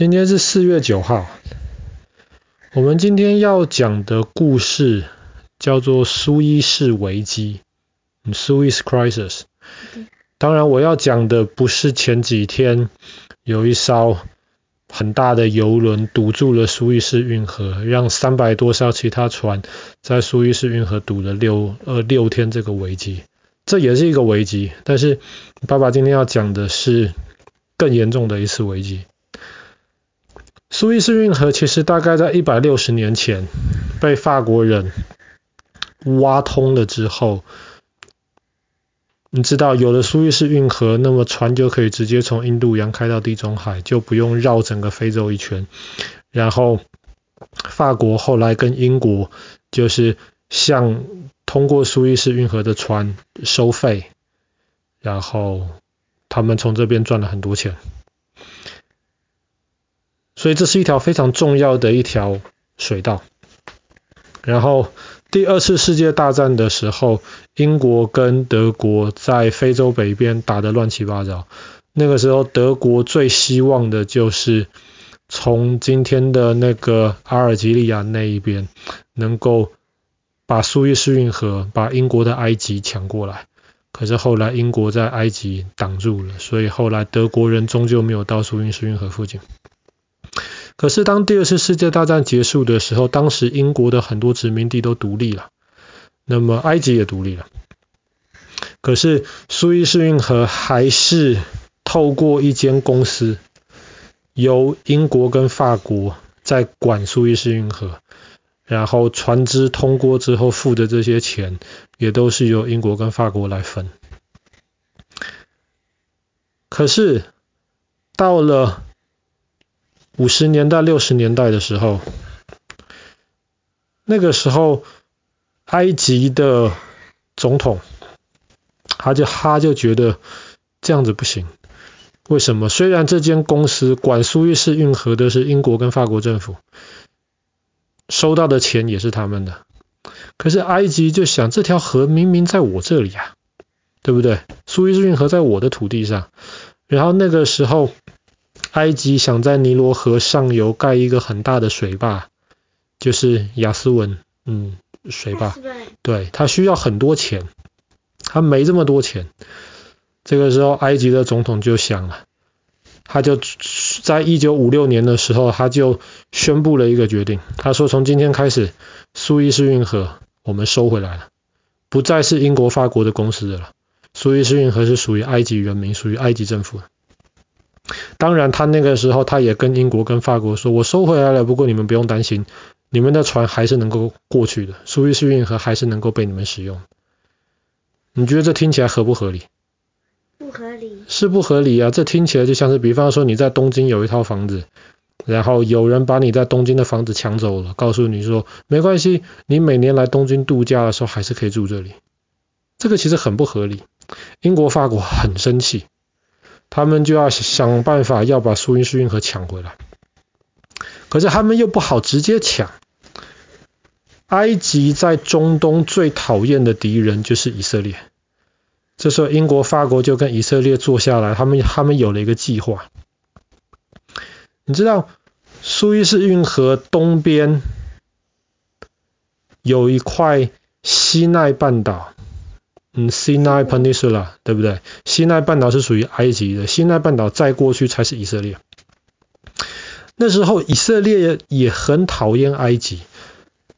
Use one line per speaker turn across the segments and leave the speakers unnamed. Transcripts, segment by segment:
今天是四月九号，我们今天要讲的故事叫做苏伊士危机 （Suez Crisis）。当然，我要讲的不是前几天有一艘很大的油轮堵住了苏伊士运河，让三百多艘其他船在苏伊士运河堵了六呃六天这个危机。这也是一个危机，但是爸爸今天要讲的是更严重的一次危机。苏伊士运河其实大概在一百六十年前被法国人挖通了之后，你知道有了苏伊士运河，那么船就可以直接从印度洋开到地中海，就不用绕整个非洲一圈。然后法国后来跟英国就是向通过苏伊士运河的船收费，然后他们从这边赚了很多钱。所以这是一条非常重要的一条水道。然后第二次世界大战的时候，英国跟德国在非洲北边打得乱七八糟。那个时候，德国最希望的就是从今天的那个阿尔及利亚那一边，能够把苏伊士运河、把英国的埃及抢过来。可是后来英国在埃及挡住了，所以后来德国人终究没有到苏伊士运河附近。可是当第二次世界大战结束的时候，当时英国的很多殖民地都独立了，那么埃及也独立了。可是苏伊士运河还是透过一间公司，由英国跟法国在管苏伊士运河，然后船只通过之后付的这些钱，也都是由英国跟法国来分。可是到了五十年代、六十年代的时候，那个时候，埃及的总统，他就他就觉得这样子不行。为什么？虽然这间公司管苏伊士运河的是英国跟法国政府，收到的钱也是他们的，可是埃及就想，这条河明明在我这里啊，对不对？苏伊士运河在我的土地上，然后那个时候。埃及想在尼罗河上游盖一个很大的水坝，就是亚斯文，嗯，水坝。对，他需要很多钱，他没这么多钱。这个时候，埃及的总统就想了，他就在一九五六年的时候，他就宣布了一个决定，他说：“从今天开始，苏伊士运河我们收回来了，不再是英国、法国的公司的了，苏伊士运河是属于埃及人民，属于埃及政府的。”当然，他那个时候他也跟英国跟法国说：“我收回来了，不过你们不用担心，你们的船还是能够过去的，苏伊士运河还是能够被你们使用。”你觉得这听起来合不合理？
不合理。
是不合理啊！这听起来就像是，比方说你在东京有一套房子，然后有人把你在东京的房子抢走了，告诉你说：“没关系，你每年来东京度假的时候还是可以住这里。”这个其实很不合理。英国、法国很生气。他们就要想办法要把苏伊士运河抢回来，可是他们又不好直接抢。埃及在中东最讨厌的敌人就是以色列，这时候英国、法国就跟以色列坐下来，他们他们有了一个计划。你知道苏伊士运河东边有一块西奈半岛。嗯，Sinai Peninsula 对不对？西奈半岛是属于埃及的，西奈半岛再过去才是以色列。那时候以色列也很讨厌埃及，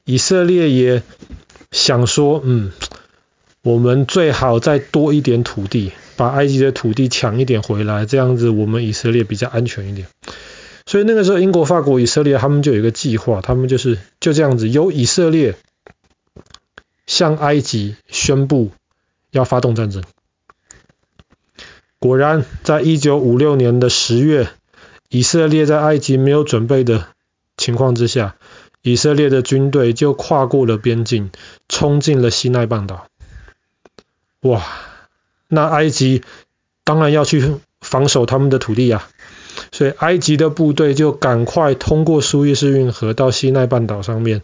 以色列也想说，嗯，我们最好再多一点土地，把埃及的土地抢一点回来，这样子我们以色列比较安全一点。所以那个时候，英国、法国、以色列他们就有一个计划，他们就是就这样子，由以色列向埃及宣布。要发动战争。果然，在一九五六年的十月，以色列在埃及没有准备的情况之下，以色列的军队就跨过了边境，冲进了西奈半岛。哇！那埃及当然要去防守他们的土地呀，所以埃及的部队就赶快通过苏伊士运河到西奈半岛上面，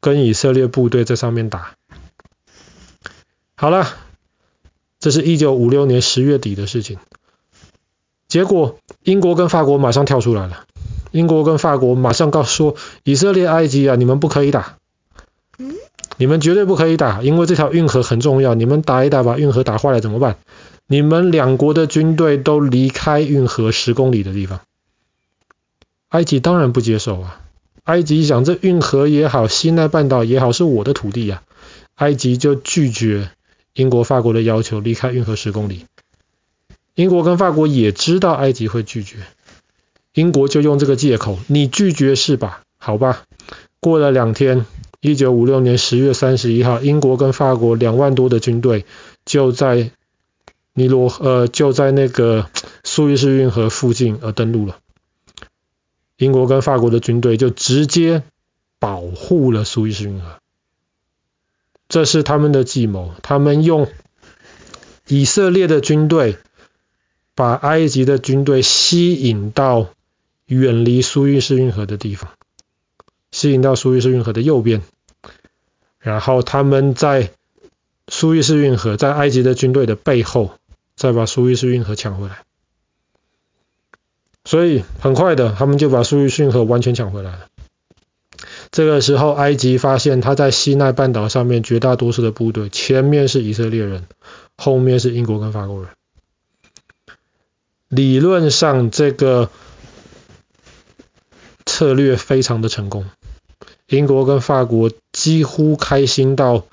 跟以色列部队在上面打。好了。这是一九五六年十月底的事情，结果英国跟法国马上跳出来了。英国跟法国马上告诉说，以色列、埃及啊，你们不可以打，你们绝对不可以打，因为这条运河很重要，你们打一打把运河打坏了怎么办？你们两国的军队都离开运河十公里的地方。埃及当然不接受啊，埃及想这运河也好，西奈半岛也好，是我的土地呀，埃及就拒绝英国、法国的要求，离开运河十公里。英国跟法国也知道埃及会拒绝，英国就用这个借口，你拒绝是吧？好吧。过了两天，一九五六年十月三十一号，英国跟法国两万多的军队就在尼罗呃就在那个苏伊士运河附近而登陆了。英国跟法国的军队就直接保护了苏伊士运河，这是他们的计谋。他们用以色列的军队。把埃及的军队吸引到远离苏伊士运河的地方，吸引到苏伊士运河的右边，然后他们在苏伊士运河在埃及的军队的背后，再把苏伊士运河抢回来。所以很快的，他们就把苏伊士运河完全抢回来了。这个时候，埃及发现他在西奈半岛上面绝大多数的部队，前面是以色列人，后面是英国跟法国人。理论上，这个策略非常的成功。英国跟法国几乎开心到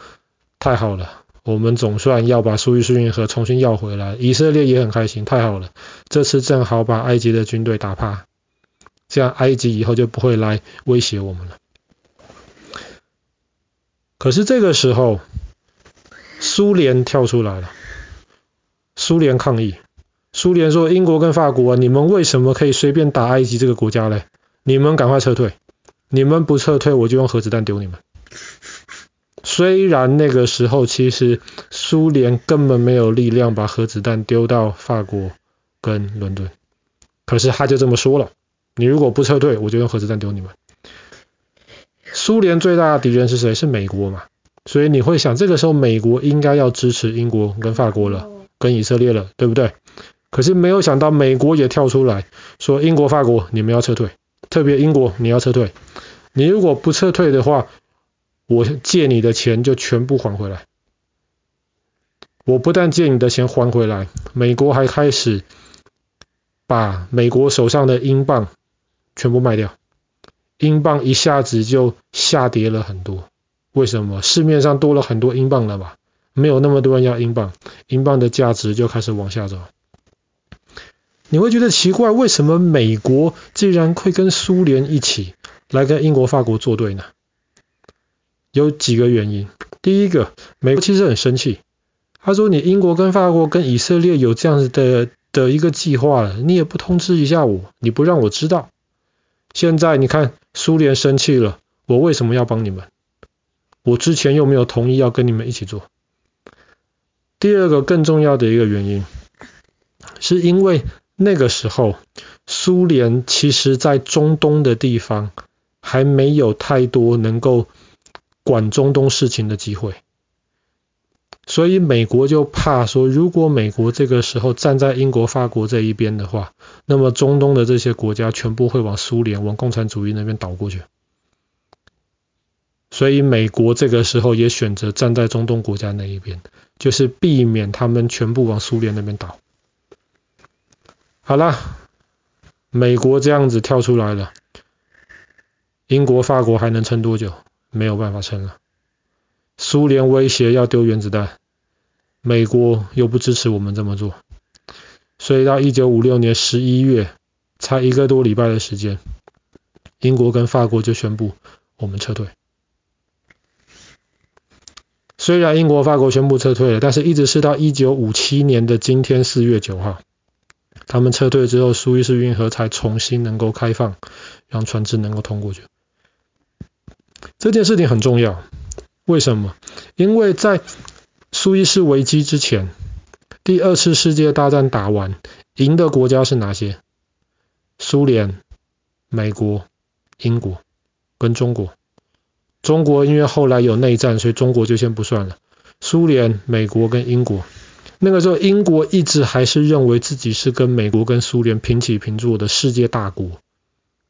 太好了，我们总算要把苏伊士运河重新要回来。以色列也很开心，太好了，这次正好把埃及的军队打趴，这样埃及以后就不会来威胁我们了。可是这个时候，苏联跳出来了，苏联抗议。苏联说：“英国跟法国，你们为什么可以随便打埃及这个国家嘞？你们赶快撤退！你们不撤退，我就用核子弹丢你们。”虽然那个时候其实苏联根本没有力量把核子弹丢到法国跟伦敦，可是他就这么说了：“你如果不撤退，我就用核子弹丢你们。”苏联最大的敌人是谁？是美国嘛？所以你会想，这个时候美国应该要支持英国跟法国了，跟以色列了，对不对？可是没有想到，美国也跳出来说：“英国、法国，你们要撤退。特别英国，你要撤退。你如果不撤退的话，我借你的钱就全部还回来。我不但借你的钱还回来，美国还开始把美国手上的英镑全部卖掉。英镑一下子就下跌了很多。为什么？市面上多了很多英镑了吧？没有那么多人要英镑，英镑的价值就开始往下走。”你会觉得奇怪，为什么美国竟然会跟苏联一起来跟英国、法国作对呢？有几个原因。第一个，美国其实很生气，他说：“你英国跟法国跟以色列有这样子的的一个计划了，你也不通知一下我，你不让我知道。现在你看，苏联生气了，我为什么要帮你们？我之前又没有同意要跟你们一起做。”第二个更重要的一个原因，是因为。那个时候，苏联其实在中东的地方还没有太多能够管中东事情的机会，所以美国就怕说，如果美国这个时候站在英国、法国这一边的话，那么中东的这些国家全部会往苏联、往共产主义那边倒过去。所以美国这个时候也选择站在中东国家那一边，就是避免他们全部往苏联那边倒。好了，美国这样子跳出来了，英国、法国还能撑多久？没有办法撑了。苏联威胁要丢原子弹，美国又不支持我们这么做，所以到一九五六年十一月，才一个多礼拜的时间，英国跟法国就宣布我们撤退。虽然英国、法国宣布撤退了，但是一直是到一九五七年的今天四月九号。他们撤退之后，苏伊士运河才重新能够开放，让船只能够通过去。这件事情很重要，为什么？因为在苏伊士危机之前，第二次世界大战打完，赢的国家是哪些？苏联、美国、英国跟中国。中国因为后来有内战，所以中国就先不算了。苏联、美国跟英国。那个时候，英国一直还是认为自己是跟美国跟苏联平起平坐的世界大国，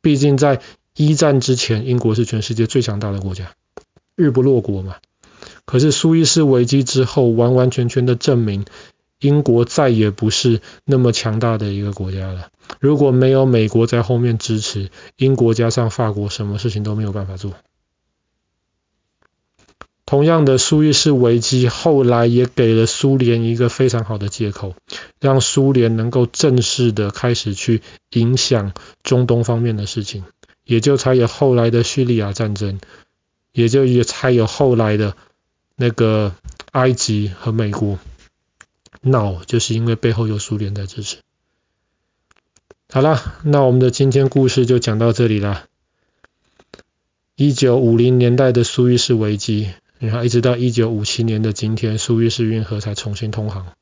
毕竟在一战之前，英国是全世界最强大的国家，日不落国嘛。可是苏伊士危机之后，完完全全的证明，英国再也不是那么强大的一个国家了。如果没有美国在后面支持，英国加上法国，什么事情都没有办法做。同样的，苏伊士危机后来也给了苏联一个非常好的借口，让苏联能够正式的开始去影响中东方面的事情，也就才有后来的叙利亚战争，也就也才有后来的那个埃及和美国闹，就是因为背后有苏联在支持。好了，那我们的今天故事就讲到这里了。一九五零年代的苏伊士危机。然后一直到一九五七年的今天，苏伊士运河才重新通航。